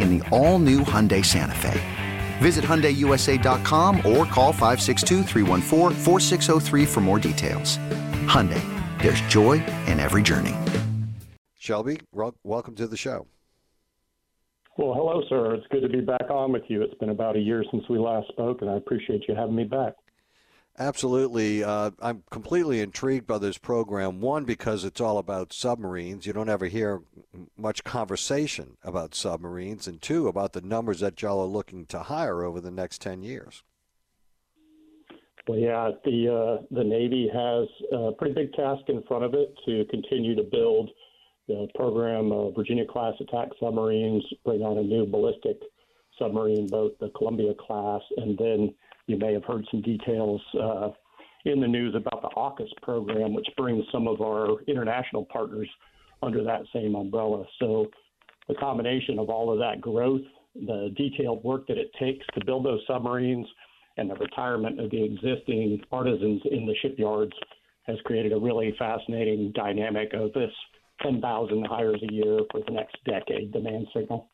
in the all-new Hyundai Santa Fe. Visit HyundaiUSA.com or call 562 for more details. Hyundai, there's joy in every journey. Shelby, welcome to the show. Well, hello, sir. It's good to be back on with you. It's been about a year since we last spoke, and I appreciate you having me back. Absolutely. Uh, I'm completely intrigued by this program. One, because it's all about submarines. You don't ever hear much conversation about submarines. And two, about the numbers that y'all are looking to hire over the next 10 years. Well, yeah, the, uh, the Navy has a pretty big task in front of it to continue to build the program of Virginia class attack submarines, bring on a new ballistic submarine boat, the Columbia class, and then you may have heard some details uh, in the news about the AUKUS program, which brings some of our international partners under that same umbrella. So the combination of all of that growth, the detailed work that it takes to build those submarines, and the retirement of the existing artisans in the shipyards has created a really fascinating dynamic of this 10,000 hires a year for the next decade demand signal.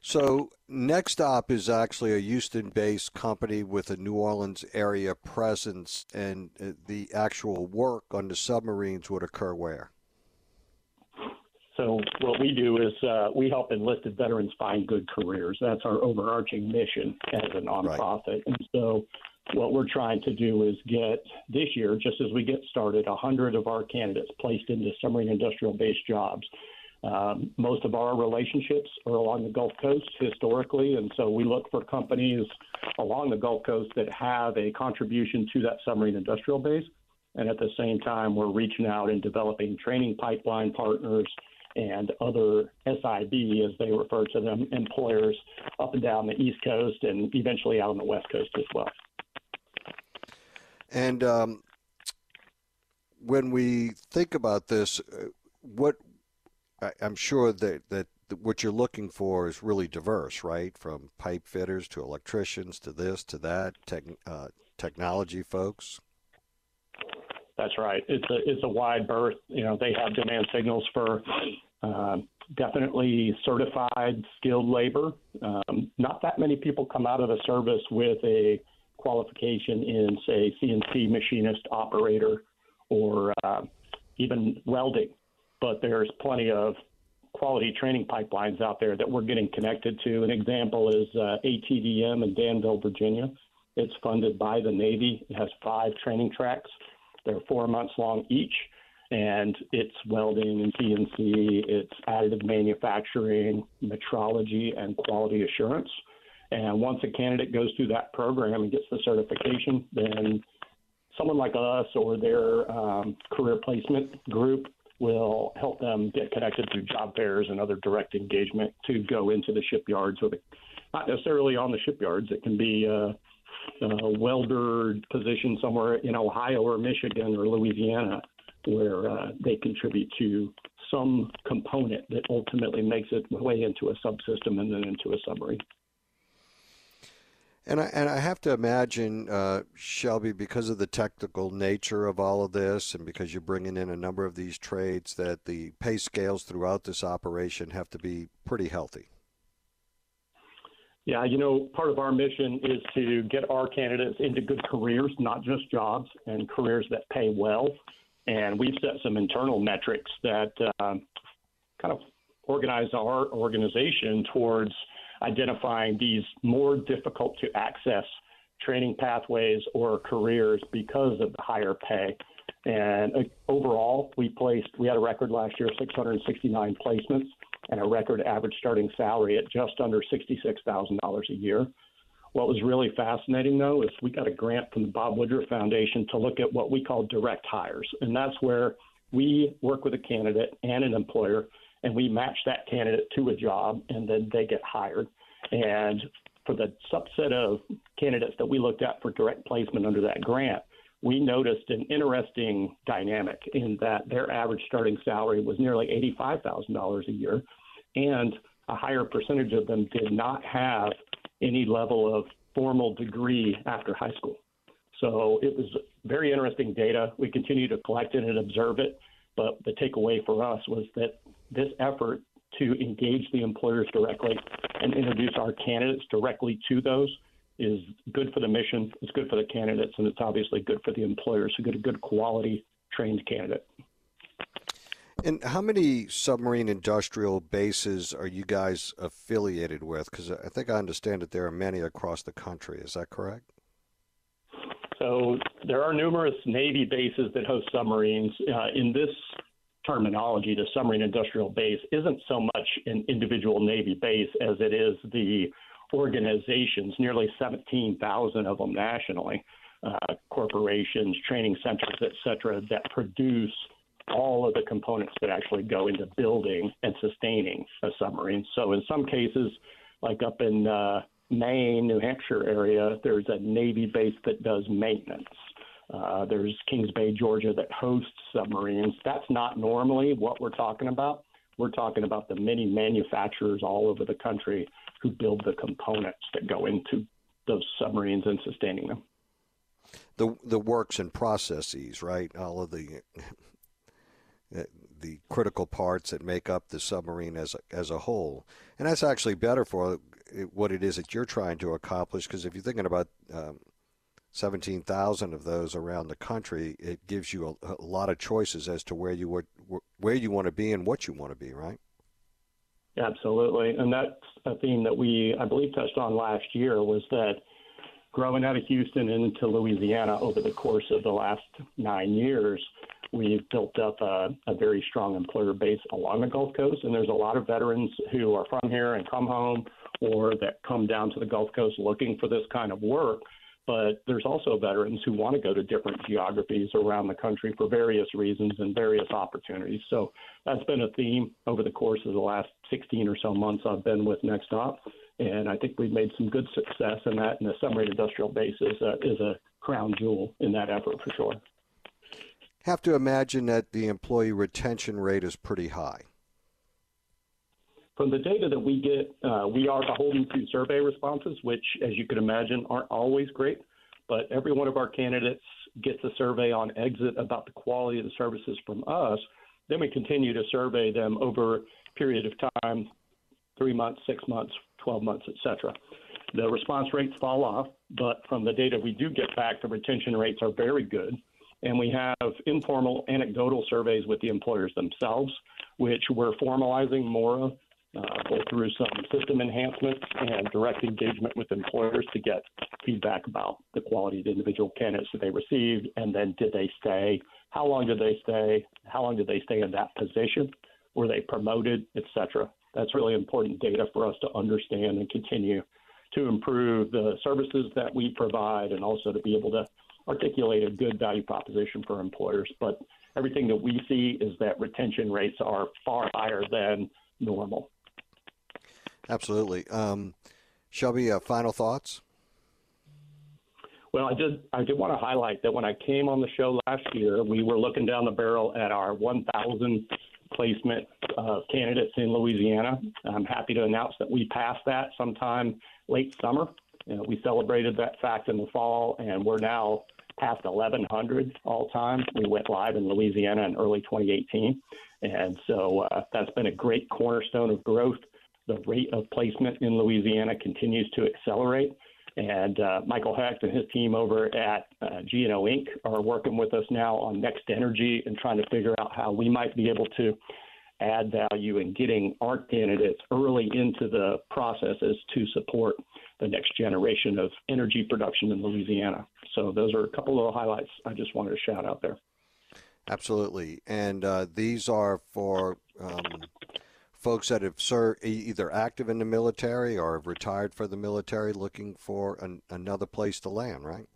So, NextOp is actually a Houston based company with a New Orleans area presence, and uh, the actual work on the submarines would occur where? So, what we do is uh, we help enlisted veterans find good careers. That's our overarching mission as a nonprofit. Right. And so, what we're trying to do is get this year, just as we get started, 100 of our candidates placed into submarine industrial based jobs. Um, most of our relationships are along the Gulf Coast historically, and so we look for companies along the Gulf Coast that have a contribution to that submarine industrial base. And at the same time, we're reaching out and developing training pipeline partners and other SIB, as they refer to them, employers up and down the East Coast and eventually out on the West Coast as well. And um, when we think about this, uh, what I, am sure that, that what you're looking for is really diverse, right? From pipe fitters to electricians to this to that, tech, uh, technology folks. That's right. It's a it's a wide berth. You know, they have demand signals for uh, definitely certified skilled labor. Um, not that many people come out of the service with a qualification in, say, CNC machinist operator or uh, even welding but there's plenty of quality training pipelines out there that we're getting connected to. An example is uh, ATDM in Danville, Virginia. It's funded by the Navy. It has five training tracks. They're four months long each, and it's welding and CNC, it's additive manufacturing, metrology, and quality assurance. And once a candidate goes through that program and gets the certification, then someone like us or their um, career placement group will help them get connected through job fairs and other direct engagement to go into the shipyards with not necessarily on the shipyards. It can be a, a welder position somewhere in Ohio or Michigan or Louisiana where uh, they contribute to some component that ultimately makes its way into a subsystem and then into a submarine. And I, and I have to imagine, uh, Shelby, because of the technical nature of all of this and because you're bringing in a number of these trades, that the pay scales throughout this operation have to be pretty healthy. Yeah, you know, part of our mission is to get our candidates into good careers, not just jobs, and careers that pay well. And we've set some internal metrics that um, kind of organize our organization towards – identifying these more difficult to access training pathways or careers because of the higher pay. And uh, overall, we placed, we had a record last year, 669 placements and a record average starting salary at just under $66,000 a year. What was really fascinating, though, is we got a grant from the Bob Woodruff Foundation to look at what we call direct hires. And that's where we work with a candidate and an employer and we match that candidate to a job, and then they get hired. And for the subset of candidates that we looked at for direct placement under that grant, we noticed an interesting dynamic in that their average starting salary was nearly $85,000 a year, and a higher percentage of them did not have any level of formal degree after high school. So it was very interesting data. We continue to collect it and observe it. But the takeaway for us was that this effort to engage the employers directly and introduce our candidates directly to those is good for the mission, it's good for the candidates, and it's obviously good for the employers who get a good quality trained candidate. And how many submarine industrial bases are you guys affiliated with? Because I think I understand that there are many across the country. Is that correct? So there are numerous Navy bases that host submarines. Uh, in this terminology, the submarine industrial base isn't so much an individual Navy base as it is the organizations, nearly 17,000 of them nationally, uh, corporations, training centers, et cetera, that produce all of the components that actually go into building and sustaining a submarine. So in some cases, like up in uh, Maine, New Hampshire area, there's a Navy base that does maintenance. Uh, there's Kings Bay, Georgia, that hosts submarines. That's not normally what we're talking about. We're talking about the many manufacturers all over the country who build the components that go into those submarines and sustaining them. The the works and processes, right? All of the the critical parts that make up the submarine as a, as a whole, and that's actually better for what it is that you're trying to accomplish. Because if you're thinking about um, 17,000 of those around the country, it gives you a, a, lot of choices as to where you would where you want to be and what you want to be, right? Absolutely, and that's a theme that we, I believe, touched on last year was that growing out of Houston into Louisiana over the course of the last nine years, we've built up a, a very strong employer base along the Gulf Coast, and there's a lot of veterans who are from here and come home or that come down to the Gulf Coast looking for this kind of work. But there's also veterans who want to go to different geographies around the country for various reasons and various opportunities. So that's been a theme over the course of the last 16 or so months I've been with NextOp. And I think we've made some good success in that. And the submarine industrial base is a, is a crown jewel in that effort for sure. Have to imagine that the employee retention rate is pretty high. From the data that we get, uh, we are beholden to survey responses, which, as you can imagine, aren't always great. But every one of our candidates gets a survey on exit about the quality of the services from us. Then we continue to survey them over a period of time three months, six months, 12 months, et cetera. The response rates fall off, but from the data we do get back, the retention rates are very good. And we have informal anecdotal surveys with the employers themselves, which we're formalizing more uh, both through some system enhancements and direct engagement with employers to get feedback about the quality of the individual candidates that they received, and then did they stay? How long did they stay? How long did they stay in that position? Were they promoted, etc.? That's really important data for us to understand and continue to improve the services that we provide, and also to be able to articulate a good value proposition for employers. But everything that we see is that retention rates are far higher than normal. Absolutely. Um, Shelby, uh, final thoughts? Well, I did. I did want to highlight that when I came on the show last year, we were looking down the barrel at our 1,000 placement uh, candidates in Louisiana. I'm happy to announce that we passed that sometime late summer, You know, we celebrated that fact in the fall, and we're now past 1,100 all time. We went live in Louisiana in early 2018, and so uh, that's been a great cornerstone of growth. The rate of placement in Louisiana continues to accelerate. And uh, Michael Hecht and his team over at uh, Inc. are working with us now on Next Energy and trying to figure out how we might be able to add value in getting our candidates early into the processes to support the next generation of energy production in Louisiana. So those are a couple of highlights I just wanted to shout out there. Absolutely. And uh, these are for um, folks that have served either active in the military or have retired for the military looking for an, another place to land, right?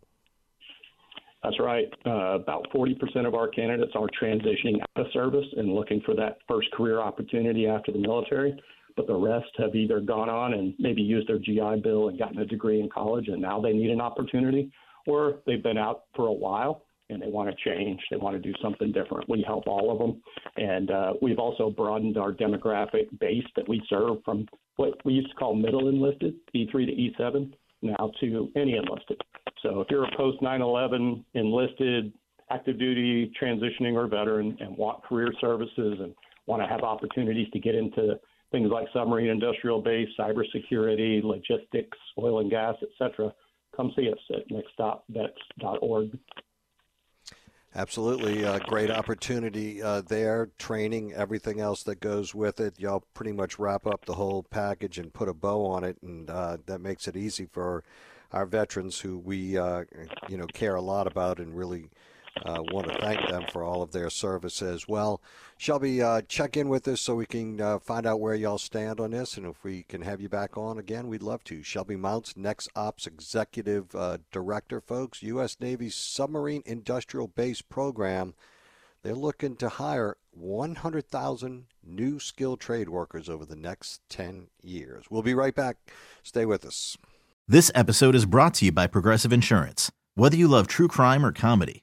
That's right. Uh, about 40% of our candidates are transitioning out of service and looking for that first career opportunity after the military. But the rest have either gone on and maybe used their GI Bill and gotten a degree in college, and now they need an opportunity, or they've been out for a while and they want to change. They want to do something different. We help all of them. And uh, we've also broadened our demographic base that we serve from what we used to call middle enlisted, E3 to E7, now to any enlisted. So if you're a post 9 11 enlisted, active duty, transitioning, or veteran and want career services and want to have opportunities to get into things like submarine industrial base, cybersecurity, logistics, oil and gas, etc., come see us at nextopvets.org. Absolutely. Uh, great opportunity uh, there, training, everything else that goes with it. Y'all pretty much wrap up the whole package and put a bow on it, and uh, that makes it easy for our veterans who we, uh, you know, care a lot about and really uh, want to thank them for all of their service as well. Shelby, uh, check in with us so we can uh, find out where y'all stand on this, and if we can have you back on again, we'd love to. Shelby Mounts, NextOp's Executive uh, Director, folks, U.S. Navy's Submarine Industrial Base Program. They're looking to hire 100,000 new skilled trade workers over the next 10 years. We'll be right back. Stay with us. This episode is brought to you by Progressive Insurance. Whether you love true crime or comedy,